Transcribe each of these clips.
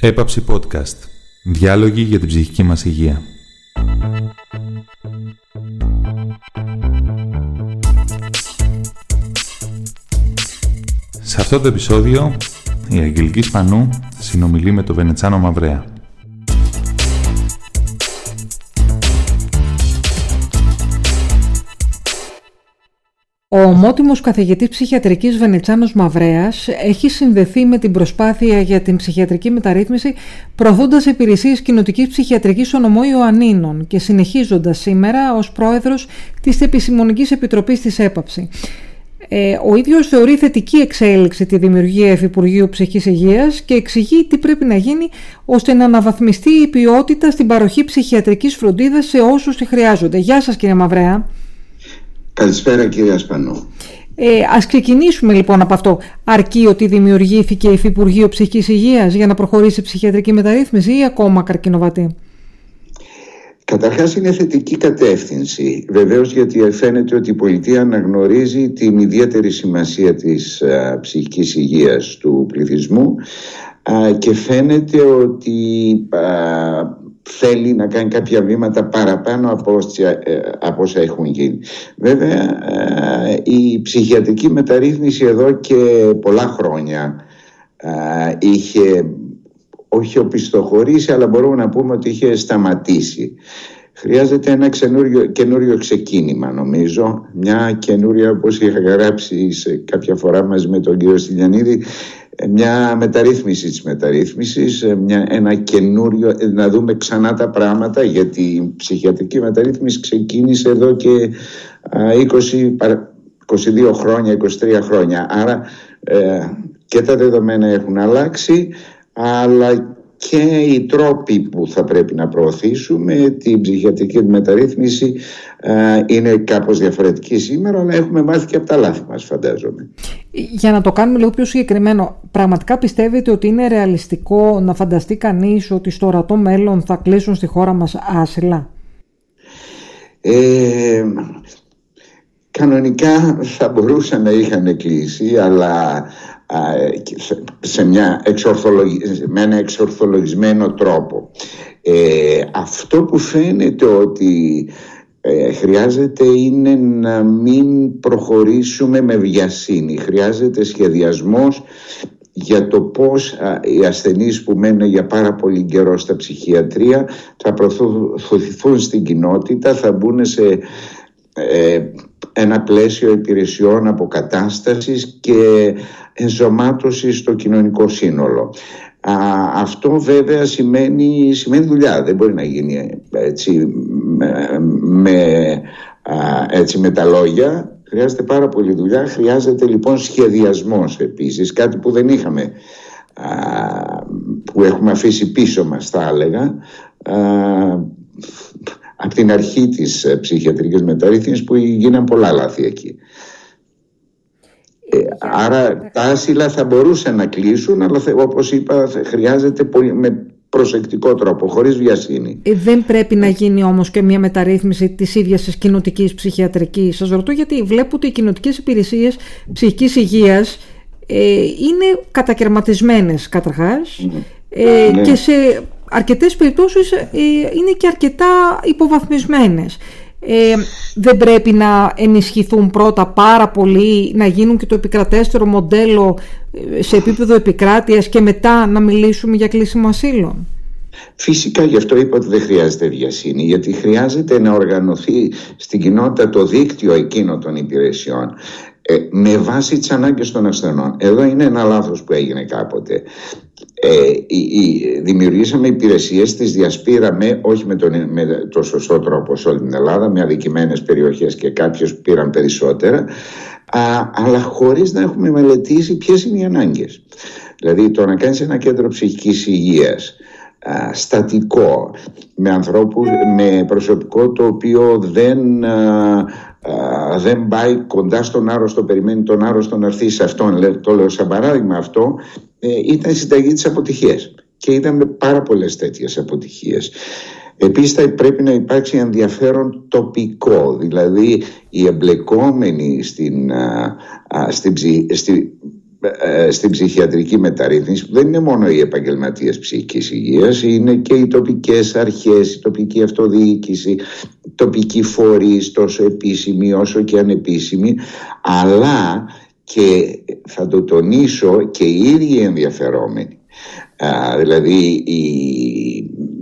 Έπαψη Podcast. Διάλογοι για την ψυχική μας υγεία. Σε αυτό το επεισόδιο, η Αγγελική Σπανού συνομιλεί με τον Βενετσάνο Μαυρέα. Ο ομότιμος καθηγητής ψυχιατρικής Βενιτσάνος Μαυρέας έχει συνδεθεί με την προσπάθεια για την ψυχιατρική μεταρρύθμιση προωθώντας υπηρεσίες κοινοτικής ψυχιατρικής στο νομό Ιωαννίνων και συνεχίζοντας σήμερα ως πρόεδρος της Επισημονικής Επιτροπής της ΕΠΑψη. Ε, ο ίδιος θεωρεί θετική εξέλιξη τη δημιουργία Υφυπουργείου Ψυχικής Υγείας και εξηγεί τι πρέπει να γίνει ώστε να αναβαθμιστεί η ποιότητα στην παροχή ψυχιατρικής φροντίδας σε όσους τη χρειάζονται. Γεια σας κύριε Μαυρέα. Καλησπέρα κύριε Ασπανό. Ε, ας ξεκινήσουμε λοιπόν από αυτό. Αρκεί ότι δημιουργήθηκε η Υφυπουργείο Ψυχικής Υγείας για να προχωρήσει η ψυχιατρική μεταρρύθμιση ή ακόμα καρκινοβατή; Καταρχάς είναι θετική κατεύθυνση. Βεβαίως γιατί φαίνεται ότι η πολιτεία αναγνωρίζει την ιδιαίτερη σημασία της α, ψυχικής υγείας του πληθυσμού και φαίνεται ότι θέλει να κάνει κάποια βήματα παραπάνω από όσα, ε, από όσα έχουν γίνει. Βέβαια ε, η ψυχιατρική μεταρρύθμιση εδώ και πολλά χρόνια ε, είχε όχι οπισθοχωρήσει αλλά μπορούμε να πούμε ότι είχε σταματήσει. Χρειάζεται ένα καινούριο, καινούριο ξεκίνημα νομίζω, μια καινούρια όπως είχα γράψει σε κάποια φορά μαζί με τον κύριο Στυλιανίδη μια μεταρρύθμιση της μεταρρύθμισης, μια, ένα καινούριο, να δούμε ξανά τα πράγματα γιατί η ψυχιατρική μεταρρύθμιση ξεκίνησε εδώ και 20, 22 χρόνια, 23 χρόνια. Άρα ε, και τα δεδομένα έχουν αλλάξει αλλά και οι τρόποι που θα πρέπει να προωθήσουμε την ψυχιατρική μεταρρύθμιση ε, είναι κάπως διαφορετική σήμερα αλλά έχουμε μάθει και από τα λάθη μας φαντάζομαι. Για να το κάνουμε λίγο πιο συγκεκριμένο, πραγματικά πιστεύετε ότι είναι ρεαλιστικό να φανταστεί κανείς ότι στο ορατό μέλλον θα κλείσουν στη χώρα μας άσυλα; Ε, κανονικά θα μπορούσαν να είχαν κλείσει αλλά σε μια με ένα εξορθολογισμένο τρόπο. Ε, αυτό που φαίνεται ότι ε, χρειάζεται είναι να μην προχωρήσουμε με βιασύνη. Χρειάζεται σχεδιασμός για το πώς οι ασθενείς που μένουν για πάρα πολύ καιρό στα ψυχιατρία θα προωθηθούν στην κοινότητα, θα μπουν σε ε, ένα πλαίσιο υπηρεσιών αποκατάστασης και ενσωμάτωσης στο κοινωνικό σύνολο. Α, αυτό βέβαια σημαίνει, σημαίνει δουλειά, δεν μπορεί να γίνει έτσι με, έτσι με τα λόγια. Χρειάζεται πάρα πολύ δουλειά, χρειάζεται λοιπόν σχεδιασμός επίσης, κάτι που δεν είχαμε, που έχουμε αφήσει πίσω μας θα έλεγα, από την αρχή της ε, ψυχιατρικής μεταρρύθμισης που γίναν πολλά λάθη εκεί. Ε, άρα τα άσυλα θα μπορούσαν να κλείσουν αλλά όπως είπα χρειάζεται πολύ, με προσεκτικό τρόπο, χωρίς βιασύνη. Ε, δεν πρέπει να γίνει όμως και μια μεταρρύθμιση της ίδιας της κοινοτικής ψυχιατρικής. Σας ρωτώ γιατί βλέπω ότι οι κοινοτικές υπηρεσίες ψυχικής υγείας ε, είναι κατακαιρματισμένες καταρχάς ε, ναι. και σε αρκετές περιπτώσεις ε, είναι και αρκετά υποβαθμισμένες. Ε, δεν πρέπει να ενισχυθούν πρώτα πάρα πολύ, να γίνουν και το επικρατέστερο μοντέλο ε, σε επίπεδο επικράτειας και μετά να μιλήσουμε για κλείσιμο ασύλων. Φυσικά γι' αυτό είπα ότι δεν χρειάζεται βιασύνη γιατί χρειάζεται να οργανωθεί στην κοινότητα το δίκτυο εκείνων των υπηρεσιών ε, με βάση τις ανάγκες των ασθενών. Εδώ είναι ένα λάθος που έγινε κάποτε. Ε, δημιουργήσαμε υπηρεσίες, τις διασπήραμε όχι με, τον, με το σωστό τρόπο σε όλη την Ελλάδα, με αδικημένες περιοχές και κάποιες που πήραν περισσότερα, α, αλλά χωρίς να έχουμε μελετήσει ποιες είναι οι ανάγκες. Δηλαδή το να κάνεις ένα κέντρο ψυχικής υγείας α, στατικό, με ανθρώπους, με προσωπικό το οποίο δεν... Α, δεν πάει κοντά στον άρρωστο, περιμένει τον άρρωστο να έρθει σε αυτόν. Το λέω σαν παράδειγμα αυτό, ε, ήταν η συνταγή της αποτυχίας και είδαμε πάρα πολλές τέτοιες αποτυχίες. Επίσης θα πρέπει να υπάρξει ενδιαφέρον τοπικό, δηλαδή οι εμπλεκόμενοι στην, στην, στη, ε, στην ψυχιατρική μεταρρύθμιση που δεν είναι μόνο οι επαγγελματίες ψυχικής υγείας είναι και οι τοπικές αρχές, η τοπική αυτοδιοίκηση οι τοπικοί φορείς τόσο επίσημοι όσο και ανεπίσημοι. Αλλά και θα το τονίσω και οι ίδιοι ενδιαφερόμενοι. Δηλαδή οι,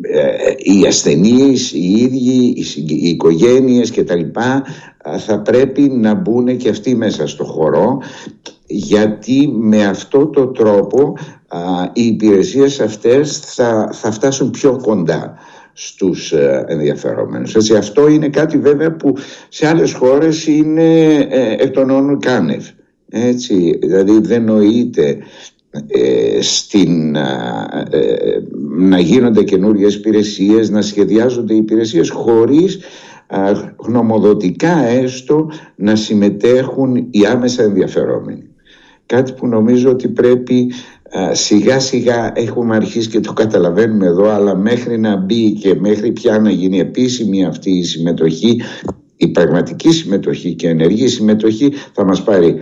ε, οι ασθενείς, οι ίδιοι, οι οικογένειες και τα λοιπά θα πρέπει να μπουν και αυτοί μέσα στο χώρο γιατί με αυτό το τρόπο οι υπηρεσίες αυτές θα, θα φτάσουν πιο κοντά στους ε, ενδιαφερόμενους. Έτσι, αυτό είναι κάτι βέβαια που σε άλλες χώρες είναι ε, εκ των όνων κάνευ. Έτσι, δηλαδή δεν νοείται ε, στην, ε, να γίνονται καινούριες υπηρεσίες, να σχεδιάζονται υπηρεσίες χωρίς γνωμοδοτικά έστω να συμμετέχουν οι άμεσα ενδιαφερόμενοι. Κάτι που νομίζω ότι πρέπει σιγά σιγά έχουμε αρχίσει και το καταλαβαίνουμε εδώ αλλά μέχρι να μπει και μέχρι πια να γίνει επίσημη αυτή η συμμετοχή η πραγματική συμμετοχή και ενεργή συμμετοχή θα μας πάρει,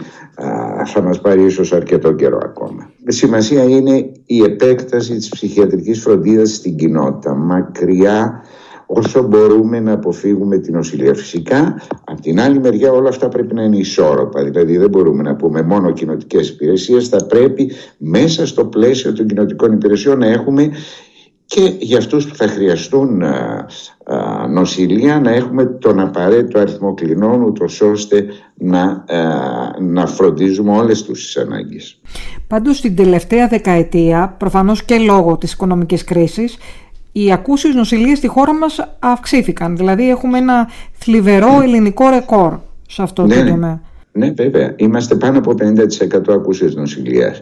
θα μας πάρει ίσως αρκετό καιρό ακόμα. Σημασία είναι η επέκταση της ψυχιατρικής φροντίδας στην κοινότητα μακριά όσο μπορούμε να αποφύγουμε την νοσηλεία. Φυσικά, από την άλλη μεριά όλα αυτά πρέπει να είναι ισόρροπα. Δηλαδή δεν μπορούμε να πούμε μόνο κοινοτικές υπηρεσίες. Θα πρέπει μέσα στο πλαίσιο των κοινοτικών υπηρεσιών να έχουμε και για αυτούς που θα χρειαστούν α, α, νοσηλεία να έχουμε τον απαραίτητο αριθμό κλινών ούτως ώστε να, να φροντίζουμε όλες τους τις ανάγκες. Πάντως την τελευταία δεκαετία, προφανώς και λόγω της οικονομικής κρίσης, οι ακούσεις νοσηλείες στη χώρα μας αυξήθηκαν. Δηλαδή έχουμε ένα θλιβερό ελληνικό ρεκόρ σε αυτό ναι, το ναι. τομέα. Ναι, βέβαια. Είμαστε πάνω από 50% ακούσιες νοσηλείας.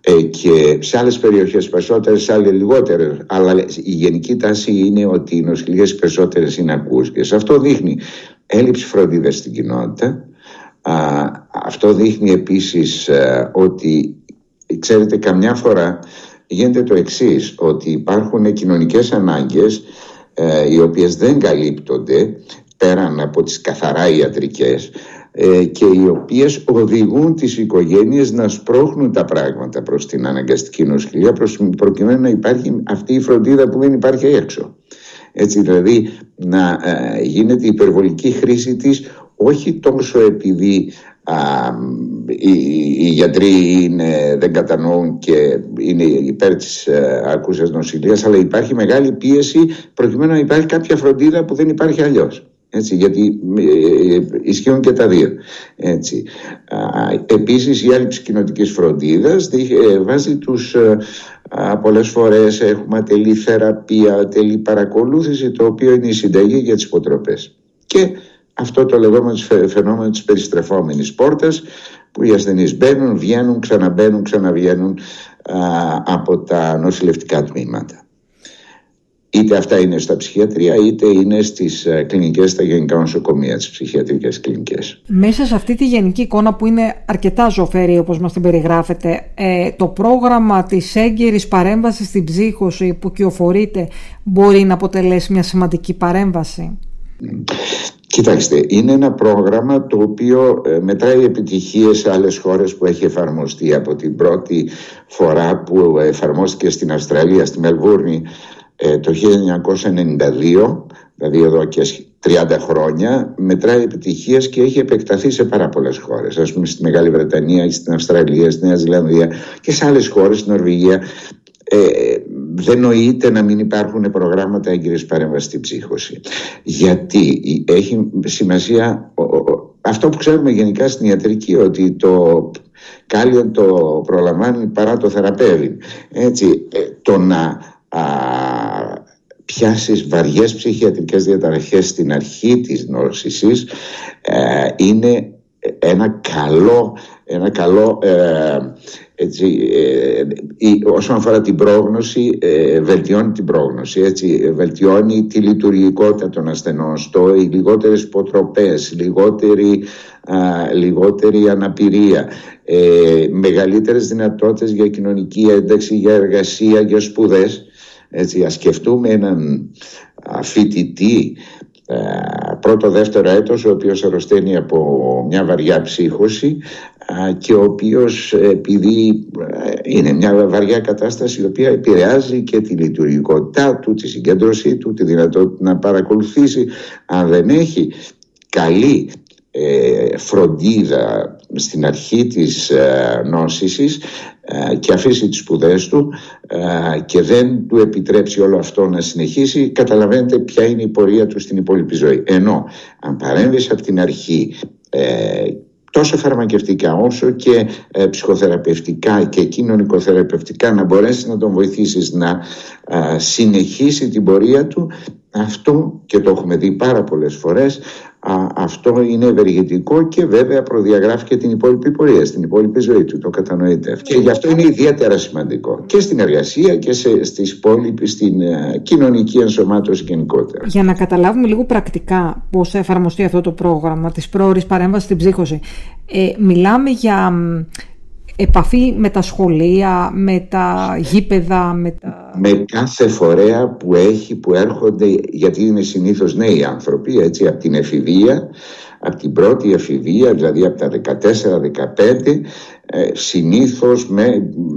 Ε, και σε άλλες περιοχές περισσότερες, σε άλλες λιγότερες. Αλλά η γενική τάση είναι ότι οι νοσηλείες περισσότερες είναι ακούσιες. Αυτό δείχνει έλλειψη φροντίδας στην κοινότητα. Α, αυτό δείχνει επίσης ε, ότι, ξέρετε, καμιά φορά γίνεται το εξής, ότι υπάρχουν κοινωνικές ανάγκες ε, οι οποίες δεν καλύπτονται πέραν από τις καθαρά ιατρικές ε, και οι οποίες οδηγούν τις οικογένειες να σπρώχνουν τα πράγματα προς την αναγκαστική νοσηλεία προκειμένου να υπάρχει αυτή η φροντίδα που δεν υπάρχει έξω. Έτσι δηλαδή να ε, γίνεται υπερβολική χρήση της όχι τόσο επειδή οι, οι γιατροί είναι, δεν κατανοούν και είναι υπέρ της ε, ακούσιας νοσηλείας αλλά υπάρχει μεγάλη πίεση προκειμένου να υπάρχει κάποια φροντίδα που δεν υπάρχει αλλιώς. Έτσι, γιατί ε, ισχύουν και τα δύο. Έτσι. Επίσης η έλλειψη κοινωτικής φροντίδας ε, βάζει τους πολλές φορές έχουμε ατελή θεραπεία, ατελή παρακολούθηση το οποίο είναι η συνταγή για τις υποτροπές. Και αυτό το λεγόμενο φαινόμενο της περιστρεφόμενης πόρτας που οι ασθενείς μπαίνουν, βγαίνουν, ξαναμπαίνουν, ξαναβγαίνουν από τα νοσηλευτικά τμήματα. Είτε αυτά είναι στα ψυχιατρία είτε είναι στις ε, κλινικές, στα γενικά νοσοκομεία, τις ψυχιατρικές κλινικές. Μέσα σε αυτή τη γενική εικόνα που είναι αρκετά ζωφερή όπως μας την περιγράφετε, ε, το πρόγραμμα της έγκαιρης παρέμβασης στην ψύχωση που κυοφορείται μπορεί να αποτελέσει μια σημαντική παρέμβαση; Κοιτάξτε, είναι ένα πρόγραμμα το οποίο ε, μετράει επιτυχίες σε άλλες χώρες που έχει εφαρμοστεί από την πρώτη φορά που εφαρμόστηκε στην Αυστραλία, στη Μελβούρνη ε, το 1992, δηλαδή εδώ και 30 χρόνια, μετράει επιτυχίες και έχει επεκταθεί σε πάρα πολλές χώρες. Ας πούμε στη Μεγάλη Βρετανία, στην Αυστραλία, στη Νέα Ζηλανδία και σε άλλες χώρες, στην Νορβηγία. Ε, δεν νοείται να μην υπάρχουν προγράμματα έγκυρης παρέμβασης στην ψύχωση. Γιατί έχει σημασία αυτό που ξέρουμε γενικά στην ιατρική ότι το κάλιο το προλαμβάνει παρά το θεραπεύει. Έτσι, ε, το να α, πιάσεις βαριές ψυχιατρικές διαταραχές στην αρχή της νόσησης ε, είναι ένα καλό, ένα καλό ε, έτσι, ε, όσον αφορά την πρόγνωση ε, βελτιώνει την πρόγνωση έτσι, βελτιώνει τη λειτουργικότητα των ασθενών στο οι λιγότερες υποτροπές λιγότερη, λιγότερη αναπηρία ε, μεγαλύτερες δυνατότητες για κοινωνική ένταξη για εργασία, για σπουδές. Έτσι, ας σκεφτούμε έναν φοιτητή πρώτο-δεύτερο έτος ο οποίος αρρωσταίνει από μια βαριά ψύχωση και ο οποίος επειδή είναι μια βαριά κατάσταση η οποία επηρεάζει και τη λειτουργικότητά του, τη συγκέντρωσή του, τη δυνατότητα να παρακολουθήσει αν δεν έχει καλή ε, φροντίδα στην αρχή της ε, νόσησης ε, και αφήσει τις σπουδές του και δεν του επιτρέψει όλο αυτό να συνεχίσει καταλαβαίνετε ποια είναι η πορεία του στην υπόλοιπη ζωή. Ενώ αν παρέμβεις από την αρχή τόσο φαρμακευτικά όσο και ε, ψυχοθεραπευτικά και κοινωνικοθεραπευτικά να μπορέσεις να τον βοηθήσεις να συνεχίσει την πορεία του αυτό και το έχουμε δει πάρα πολλές φορές αυτό είναι ευεργετικό και βέβαια προδιαγράφει και την υπόλοιπη πορεία, στην υπόλοιπη ζωή του. Το κατανοείτε. Και γι' αυτό είναι ιδιαίτερα σημαντικό και στην εργασία και σε, στις υπόλοιπη, στην ε, κοινωνική ενσωμάτωση γενικότερα. Για να καταλάβουμε λίγο πρακτικά πώς θα εφαρμοστεί αυτό το πρόγραμμα της πρόορης παρέμβασης στην ψύχωση. Ε, μιλάμε για επαφή με τα σχολεία, με τα γήπεδα, με τα... Με κάθε φορέα που έχει, που έρχονται, γιατί είναι συνήθως νέοι άνθρωποι, έτσι, από την εφηβεία, από την πρώτη εφηβεία, δηλαδή από τα 14-15, ε, συνήθως με,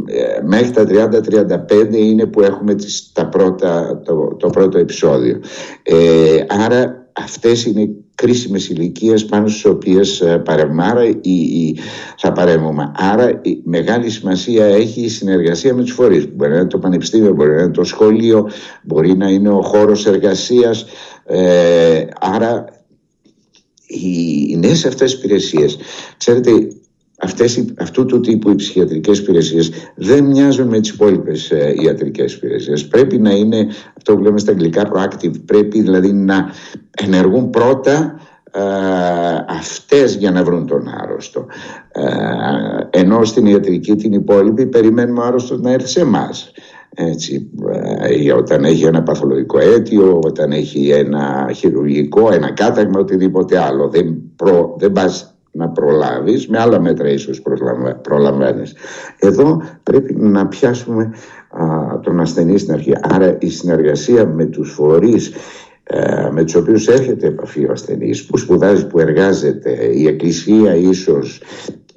ε, μέχρι τα 30-35 είναι που έχουμε τις, τα πρώτα, το, το πρώτο επεισόδιο. Ε, άρα αυτές είναι κρίσιμες ηλικίες πάνω στις οποίες ε, παρέμβουμε. Άρα η, θα παρέμβουμε. Άρα η μεγάλη σημασία έχει η συνεργασία με τους φορείς. Μπορεί να είναι το πανεπιστήμιο, μπορεί να είναι το σχολείο, μπορεί να είναι ο χώρος εργασίας. Ε, άρα οι νέες αυτές υπηρεσίες, ξέρετε αυτές, αυτού του τύπου οι ψυχιατρικές υπηρεσίες δεν μοιάζουν με τις υπόλοιπες ε, ιατρικές υπηρεσίες. Πρέπει να είναι, αυτό που λέμε στα αγγλικά, proactive. Πρέπει δηλαδή να ενεργούν πρώτα ε, αυτές για να βρουν τον άρρωστο. Ε, ενώ στην ιατρική την υπόλοιπη περιμένουμε ο άρρωστος να έρθει σε εμάς. Έτσι, ε, όταν έχει ένα παθολογικό αίτιο, όταν έχει ένα χειρουργικό, ένα κάταγμα, οτιδήποτε άλλο. Δεν, προ, δεν πας να προλάβεις, με άλλα μέτρα ίσως προλαμβάνεις. Εδώ πρέπει να πιάσουμε α, τον ασθενή στην αρχή. Άρα η συνεργασία με τους φορείς ε, με τους οποίους έρχεται επαφή ο ασθενής, που σπουδάζει, που εργάζεται, η εκκλησία ίσως,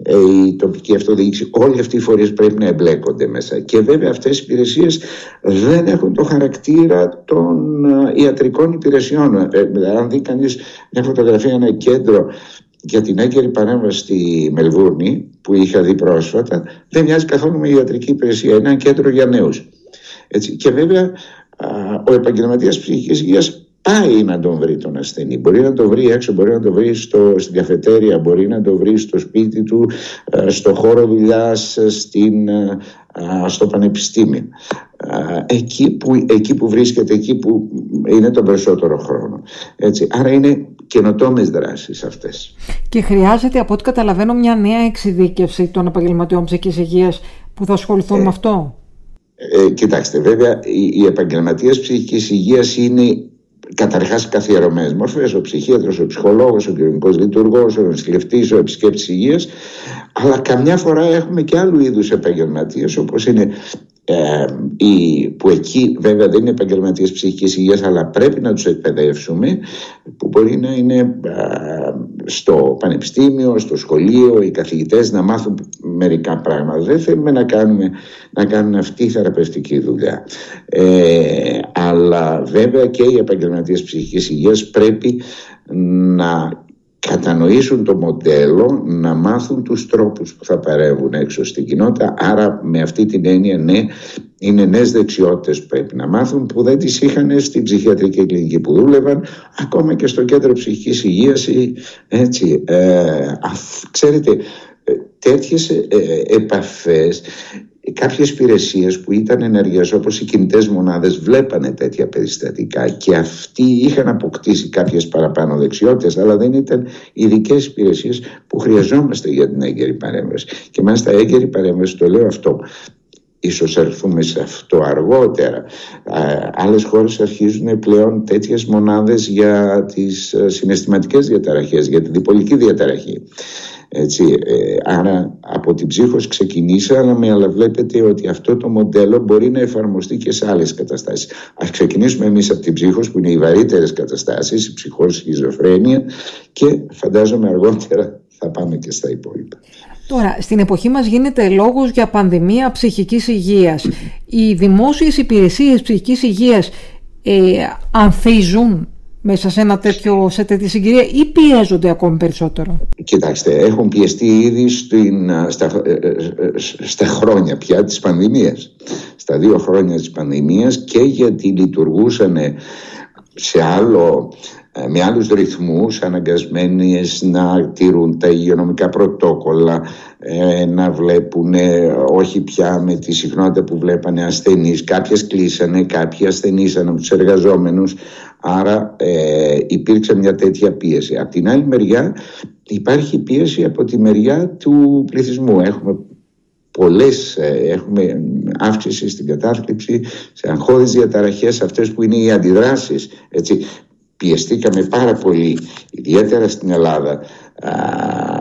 ε, η τοπική αυτοδιοίκηση, όλοι αυτοί οι φορείς πρέπει να εμπλέκονται μέσα. Και βέβαια αυτές οι υπηρεσίες δεν έχουν το χαρακτήρα των ε, ιατρικών υπηρεσιών. αν δει κανείς μια φωτογραφία, ένα κέντρο για την έγκαιρη παρέμβαση στη Μελβούρνη που είχα δει πρόσφατα δεν μοιάζει καθόλου με ιατρική υπηρεσία. Είναι ένα κέντρο για νέους. Έτσι. Και βέβαια ο επαγγελματίας ψυχικής υγείας πάει να τον βρει τον ασθενή. Μπορεί να τον βρει έξω, μπορεί να τον βρει στο, στην καφετέρια, μπορεί να τον βρει στο σπίτι του, στο χώρο δουλειάς, στο πανεπιστήμιο. Εκεί που, εκεί που βρίσκεται, εκεί που είναι τον περισσότερο χρόνο. Έτσι. Άρα είναι καινοτόμες δράσεις αυτές. Και χρειάζεται, από ό,τι καταλαβαίνω, μια νέα εξειδίκευση των επαγγελματιών ψυχική υγείας που θα ασχοληθούν ε, με αυτό. Ε, κοιτάξτε, βέβαια, οι, οι επαγγελματίες ψυχική υγείας είναι καταρχάς καθιερωμένες μορφές. Ο ψυχίατρος, ο ψυχολόγος, ο κοινωνικός λειτουργός, ο νοσηλευτής, ο επισκέπτης υγείας. Αλλά καμιά φορά έχουμε και άλλου είδους επαγγελματίες, όπως είναι ε, που εκεί βέβαια δεν είναι επαγγελματίες ψυχικής υγείας αλλά πρέπει να τους εκπαιδεύσουμε που μπορεί να είναι στο πανεπιστήμιο, στο σχολείο οι καθηγητές να μάθουν μερικά πράγματα. Δεν θέλουμε να κάνουμε να κάνουν αυτή η θεραπευτική δουλειά. Ε, αλλά βέβαια και οι επαγγελματίες ψυχικής υγείας πρέπει να κατανοήσουν το μοντέλο, να μάθουν τους τρόπους που θα παρεύουν έξω στην κοινότητα. Άρα με αυτή την έννοια ναι, είναι νέες δεξιότητες που πρέπει να μάθουν που δεν τις είχαν στην ψυχιατρική κλινική που δούλευαν, ακόμα και στο κέντρο ψυχικής υγείας. Έτσι, ε, ξέρετε, ε, τέτοιες ε, επαφές κάποιες υπηρεσίες που ήταν ενεργές όπως οι κινητές μονάδες βλέπανε τέτοια περιστατικά και αυτοί είχαν αποκτήσει κάποιες παραπάνω δεξιότητες αλλά δεν ήταν ειδικές υπηρεσίες που χρειαζόμαστε για την έγκαιρη παρέμβαση και μάλιστα έγκαιρη παρέμβαση το λέω αυτό ίσως έρθουμε σε αυτό αργότερα. Άλλες χώρες αρχίζουν πλέον τέτοιες μονάδες για τις ε, συναισθηματικές διαταραχές, για τη διπολική διαταραχή. Έτσι, ε, άρα από την ψύχος ξεκινήσαμε αλλά βλέπετε ότι αυτό το μοντέλο μπορεί να εφαρμοστεί και σε άλλες καταστάσεις. Ας ξεκινήσουμε εμείς από την ψύχος που είναι οι βαρύτερες καταστάσεις, η ψυχός, η σχιζοφρένεια και φαντάζομαι αργότερα θα πάμε και στα υπόλοιπα. Τώρα, στην εποχή μας γίνεται λόγος για πανδημία ψυχικής υγείας. Οι δημόσιες υπηρεσίες ψυχικής υγείας ε, ανθίζουν μέσα σε, ένα τέτοιο, σε τέτοια συγκυρία ή πιέζονται ακόμη περισσότερο; Κοιτάξτε, έχουν πιεστεί ήδη στην, στα, ε, ε, στα χρόνια πια της πανδημίας. Στα δύο χρόνια της πανδημίας και γιατί λειτουργούσαν σε άλλο ε, με άλλους ρυθμούς αναγκασμένες να τηρούν τα υγειονομικά πρωτόκολλα ε, να βλέπουν όχι πια με τη συχνότητα που βλέπανε ασθενείς. Κάποιες κλείσανε, κάποιοι ασθενήσαν από τους εργαζόμενους. Άρα ε, υπήρξε μια τέτοια πίεση. Από την άλλη μεριά υπάρχει πίεση από τη μεριά του πληθυσμού. Έχουμε πολλές, ε, έχουμε αύξηση στην κατάθλιψη σε αγχώδεις διαταραχές αυτές που είναι οι αντιδράσεις έτσι, πιεστήκαμε πάρα πολύ, ιδιαίτερα στην Ελλάδα,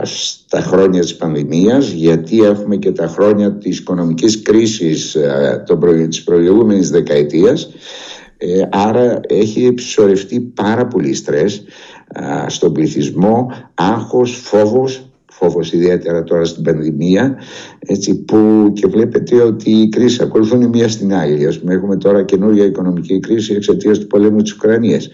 στα χρόνια της πανδημίας γιατί έχουμε και τα χρόνια της οικονομικής κρίσης τη της προηγούμενης δεκαετίας. Ε, άρα έχει επισορευτεί πάρα πολύ στρες στον πληθυσμό, άγχος, φόβος φόβος ιδιαίτερα τώρα στην πανδημία έτσι, που και βλέπετε ότι οι κρίσεις ακολουθούν η μία στην άλλη. Ας πούμε, έχουμε τώρα καινούργια οικονομική κρίση εξαιτίας του πολέμου της Ουκρανίας.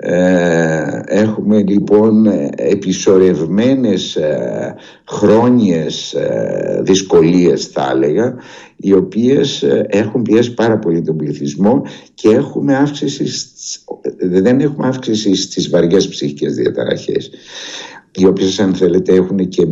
Ε, έχουμε λοιπόν επισορευμένες ε, χρόνιες ε, δυσκολίες θα έλεγα οι οποίες έχουν πιέσει πάρα πολύ τον πληθυσμό και έχουμε αύξηση, δεν έχουμε αύξηση στις βαριές ψυχικές διαταραχές οι οποίες αν θέλετε έχουν και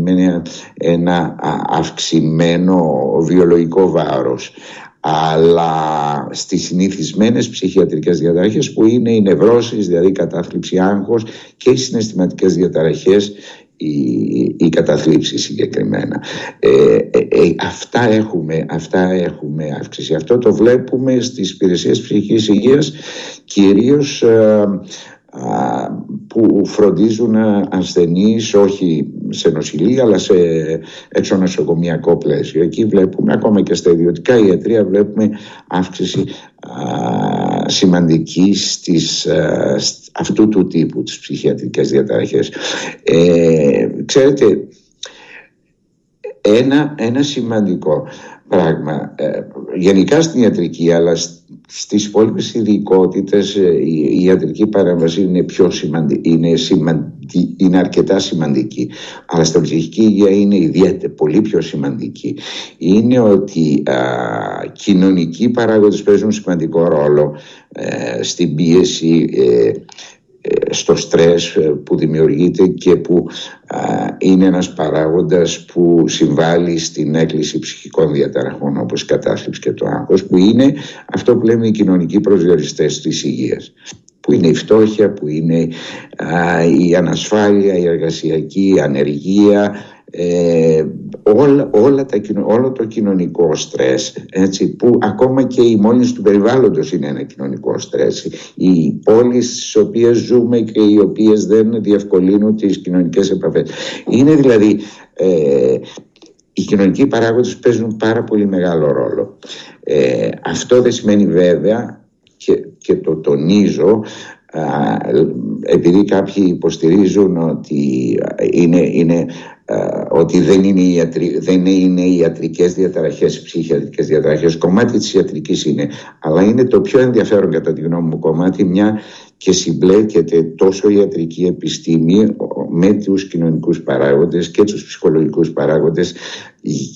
ένα αυξημένο βιολογικό βάρος αλλά στις συνηθισμένες ψυχιατρικές διαταραχές που είναι οι νευρώσεις, δηλαδή η κατάθλιψη άγχος και οι συναισθηματικές διαταραχές η, η καταθλίψη συγκεκριμένα. Ε, ε, ε, αυτά, έχουμε, αυτά έχουμε αύξηση. Αυτό το βλέπουμε στις υπηρεσίες ψυχικής υγείας κυρίως που φροντίζουν ασθενείς όχι σε νοσηλεία αλλά σε εξωνοσοκομιακό πλαίσιο. Εκεί βλέπουμε ακόμα και στα ιδιωτικά ιατρία βλέπουμε αύξηση σημαντική στις, αυτού του τύπου τις ψυχιατρικές διαταραχές. Ε, ξέρετε, ένα, ένα σημαντικό πράγμα. Ε, γενικά στην ιατρική αλλά στις υπόλοιπες ειδικότητες ε, η ιατρική παρέμβαση είναι, πιο είναι, είναι αρκετά σημαντική. Αλλά στην ψυχική υγεία είναι ιδιαίτερα πολύ πιο σημαντική. Είναι ότι α, κοινωνικοί παράγοντες παίζουν σημαντικό ρόλο ε, στην πίεση ε, στο στρες ε, που δημιουργείται και που είναι ένας παράγοντας που συμβάλλει στην έκκληση ψυχικών διαταραχών όπως η κατάθλιψη και το άγχος που είναι αυτό που λέμε οι κοινωνικοί προσδιοριστές της υγείας. Που είναι η φτώχεια, που είναι η ανασφάλεια, η εργασιακή, η ανεργία, ε, όλα, όλα τα, όλο το κοινωνικό στρες έτσι, που ακόμα και η μόλυνση του περιβάλλοντος είναι ένα κοινωνικό στρες. Οι πόλεις στις οποίες ζούμε και οι οποίες δεν διευκολύνουν τις κοινωνικές επαφές. Είναι δηλαδή ε, οι κοινωνικοί παράγοντες παίζουν πάρα πολύ μεγάλο ρόλο. Ε, αυτό δεν σημαίνει βέβαια και, και το τονίζω επειδή κάποιοι υποστηρίζουν ότι είναι, είναι ότι δεν είναι, οι ιατρι... δεν είναι οι ιατρικές διαταραχές, οι ψυχιατρικές διαταραχές, κομμάτι της ιατρικής είναι, αλλά είναι το πιο ενδιαφέρον κατά τη γνώμη μου κομμάτι, μια και συμπλέκεται τόσο η ιατρική επιστήμη με τους κοινωνικούς παράγοντες και τους ψυχολογικούς παράγοντες,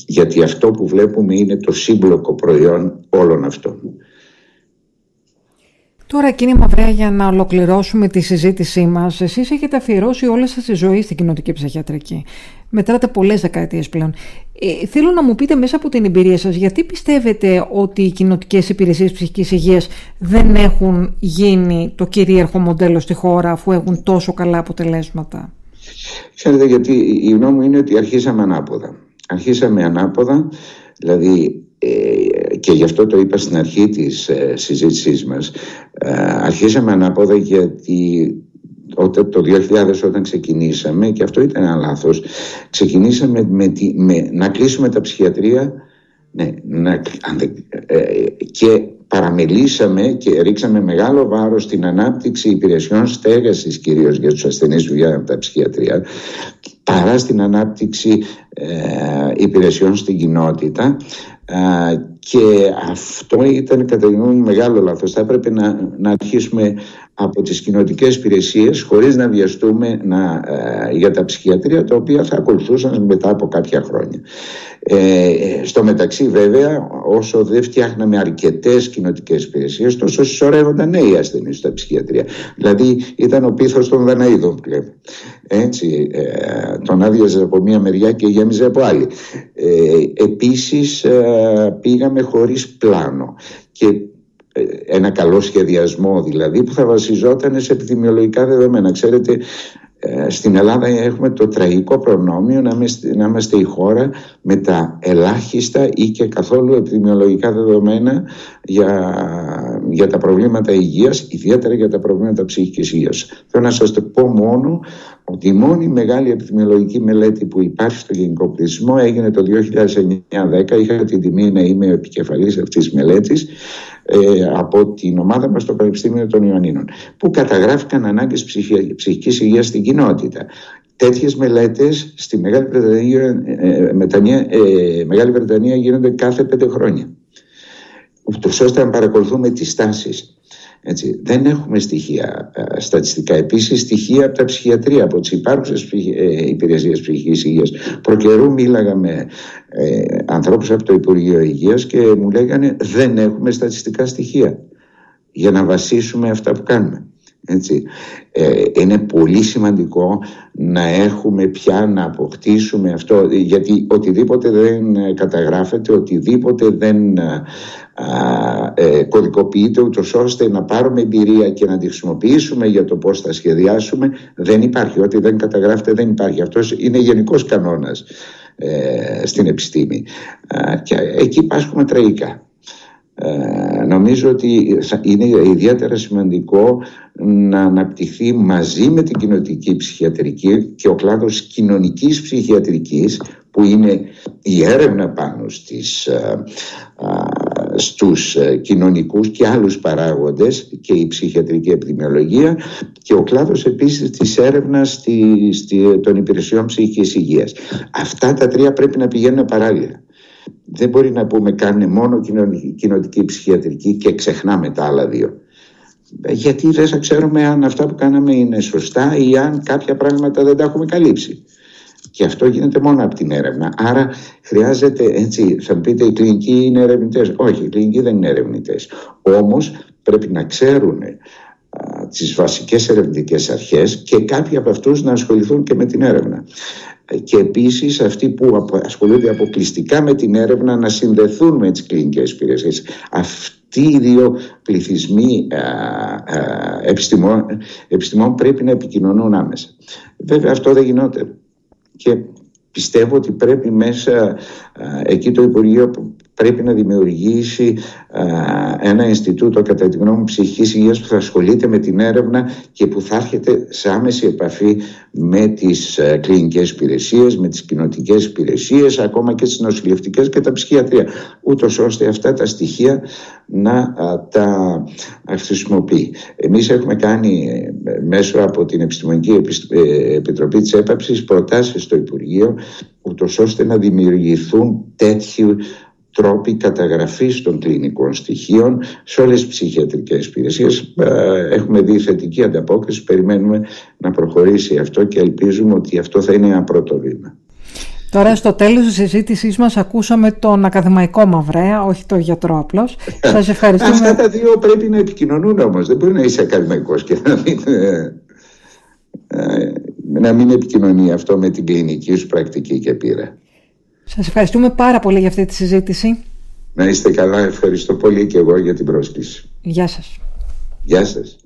γιατί αυτό που βλέπουμε είναι το σύμπλοκο προϊόν όλων αυτών. Τώρα, κύριε Μαυρέα, για να ολοκληρώσουμε τη συζήτησή μας, εσείς έχετε αφιερώσει όλη σας τη ζωή στην κοινωτική ψυχιατρική. Μετράτε πολλές δεκαετίες πλέον. Ε, θέλω να μου πείτε μέσα από την εμπειρία σας, γιατί πιστεύετε ότι οι κοινωτικέ υπηρεσίες ψυχικής υγείας δεν έχουν γίνει το κυρίαρχο μοντέλο στη χώρα, αφού έχουν τόσο καλά αποτελέσματα; Ξέρετε, γιατί η γνώμη μου είναι ότι αρχίσαμε ανάποδα. Αρχίσαμε ανάποδα, δηλαδή ε, και γι' αυτό το είπα στην αρχή της ε, συζήτησής μας. Ε, αρχίσαμε ανάποδα γιατί όταν, το 2000 όταν ξεκινήσαμε και αυτό ήταν ένα λάθος ξεκινήσαμε με, με, να κλείσουμε τα ψυχιατρία ναι, να, ε, και παραμελήσαμε και ρίξαμε μεγάλο βάρος στην ανάπτυξη υπηρεσιών στέγασης κυρίως για τους ασθενείς που βγαίνουν από τα ψυχιατρία παρά στην ανάπτυξη ε, υπηρεσιών στην κοινότητα ε, και αυτό ήταν κατά τη γνώμη μεγάλο λάθος. Θα έπρεπε να, να αρχίσουμε από τις κοινωτικέ υπηρεσίες χωρίς να βιαστούμε να, ε, για τα ψυχιατρία τα οποία θα ακολουθούσαν μετά από κάποια χρόνια. Ε, στο μεταξύ βέβαια όσο δεν φτιάχναμε αρκετές κοινωτικέ υπηρεσίες, τόσο συσσωρεύονταν νέοι ασθενείς στα ψυχιατρία. Δηλαδή ήταν ο πίθος των Δαναίδων πλέον. Έτσι, ε, τον άδειαζε από μία μεριά και γέμιζε από άλλη. Ε, επίσης ε, πήγαμε χωρίς πλάνο και ε, ένα καλό σχεδιασμό δηλαδή που θα βασιζόταν σε επιδημιολογικά δεδομένα. Ξέρετε, ε, στην Ελλάδα έχουμε το τραγικό προνόμιο να είμαστε, να είμαστε η χώρα με τα ελάχιστα ή και καθόλου επιδημιολογικά δεδομένα για, για τα προβλήματα υγείας, ιδιαίτερα για τα προβλήματα ψυχικής υγείας. Θέλω να σας το πω μόνο ότι η μόνη μεγάλη επιδημιολογική μελέτη που υπάρχει στο γενικό πληθυσμό έγινε το 2009-10. Είχα την τιμή να είμαι επικεφαλής αυτής της μελέτης ε, από την ομάδα μας στο Πανεπιστήμιο των Ιωαννίνων που καταγράφηκαν ανάγκες ψυχικής υγείας στην κοινότητα. Τέτοιες μελέτες στη Μεγάλη Βρετανία, ε, Μετανία, ε, Μεγάλη Βρετανία γίνονται κάθε πέντε χρόνια ούτως ώστε να παρακολουθούμε τις τάσεις έτσι. Δεν έχουμε στοιχεία ε, στατιστικά. Επίσης, στοιχεία από τα ψυχιατρία, από τις υπάρχουσες ε, υπηρεσίες ψυχικής υγείας. Προκαιρού μίλαγα με ε, ανθρώπους από το Υπουργείο Υγείας και μου λέγανε δεν έχουμε στατιστικά στοιχεία για να βασίσουμε αυτά που κάνουμε. Έτσι. Ε, είναι πολύ σημαντικό να έχουμε πια να αποκτήσουμε αυτό γιατί οτιδήποτε δεν καταγράφεται, οτιδήποτε δεν ε, κωδικοποιείται ούτως ώστε να πάρουμε εμπειρία και να τη χρησιμοποιήσουμε για το πώς θα σχεδιάσουμε δεν υπάρχει, ό,τι δεν καταγράφεται δεν υπάρχει. Αυτός είναι γενικός κανόνας ε, στην επιστήμη. Και εκεί πάσχουμε τραγικά ε, νομίζω ότι είναι ιδιαίτερα σημαντικό να αναπτυχθεί μαζί με την κοινωτική ψυχιατρική και ο κλάδος κοινωνικής ψυχιατρικής που είναι η έρευνα πάνω στις, ε, στους ε, κοινωνικούς και άλλους παράγοντες και η ψυχιατρική επιδημιολογία και ο κλάδος επίσης της έρευνας στη, στη, των υπηρεσιών ψυχικής υγείας. Αυτά τα τρία πρέπει να πηγαίνουν παράλληλα. Δεν μπορεί να πούμε κάνουμε μόνο κοινωνική ψυχιατρική και ξεχνάμε τα άλλα δύο. Γιατί δεν θα ξέρουμε αν αυτά που κάναμε είναι σωστά ή αν κάποια πράγματα δεν τα έχουμε καλύψει. Και αυτό γίνεται μόνο από την έρευνα. Άρα χρειάζεται, έτσι, θα μου πείτε, οι κλινικοί είναι ερευνητές. Όχι, οι κλινικοί δεν είναι ερευνητές. Όμως πρέπει να ξέρουν τις βασικές ερευνητικές αρχές και κάποιοι από αυτούς να ασχοληθούν και με την έρευνα. Και επίσης αυτοί που ασχολούνται αποκλειστικά με την έρευνα να συνδεθούν με τις κλινικές υπηρεσίες. Αυτοί οι δύο πληθυσμοί επιστημών, επιστημών πρέπει να επικοινωνούν άμεσα. Βέβαια αυτό δεν γινόταν και πιστεύω ότι πρέπει μέσα εκεί το Υπουργείο πρέπει να δημιουργήσει ένα Ινστιτούτο κατά τη γνώμη ψυχικής υγείας που θα ασχολείται με την έρευνα και που θα έρχεται σε άμεση επαφή με τις κλινικές υπηρεσίες, με τις κοινοτικές υπηρεσίες, ακόμα και τις νοσηλευτικές και τα ψυχιατρία, ούτως ώστε αυτά τα στοιχεία να τα χρησιμοποιεί. Εμείς έχουμε κάνει ε, μέσω από την Επιστημονική ε, Επιτροπή της Έπαψης προτάσεις στο Υπουργείο ούτως ώστε να δημιουργηθούν τέτοιου τρόποι καταγραφής των κλινικών στοιχείων σε όλες τις ψυχιατρικές υπηρεσίες. Ε, έχουμε δει θετική ανταπόκριση, περιμένουμε να προχωρήσει αυτό και ελπίζουμε ότι αυτό θα είναι ένα πρώτο βήμα. Τώρα στο τέλος της συζήτησής μας ακούσαμε τον ακαδημαϊκό Μαυρέα, όχι τον γιατρό απλώς. Σας ευχαριστούμε. Αυτά τα δύο πρέπει να επικοινωνούν όμως. Δεν μπορεί να είσαι ακαδημαϊκός και να μην, ε, ε, να μην επικοινωνεί αυτό με την κλινική σου πρακτική και πείρα. Σας ευχαριστούμε πάρα πολύ για αυτή τη συζήτηση. Να είστε καλά. Ευχαριστώ πολύ και εγώ για την πρόσκληση. Γεια σας. Γεια σας.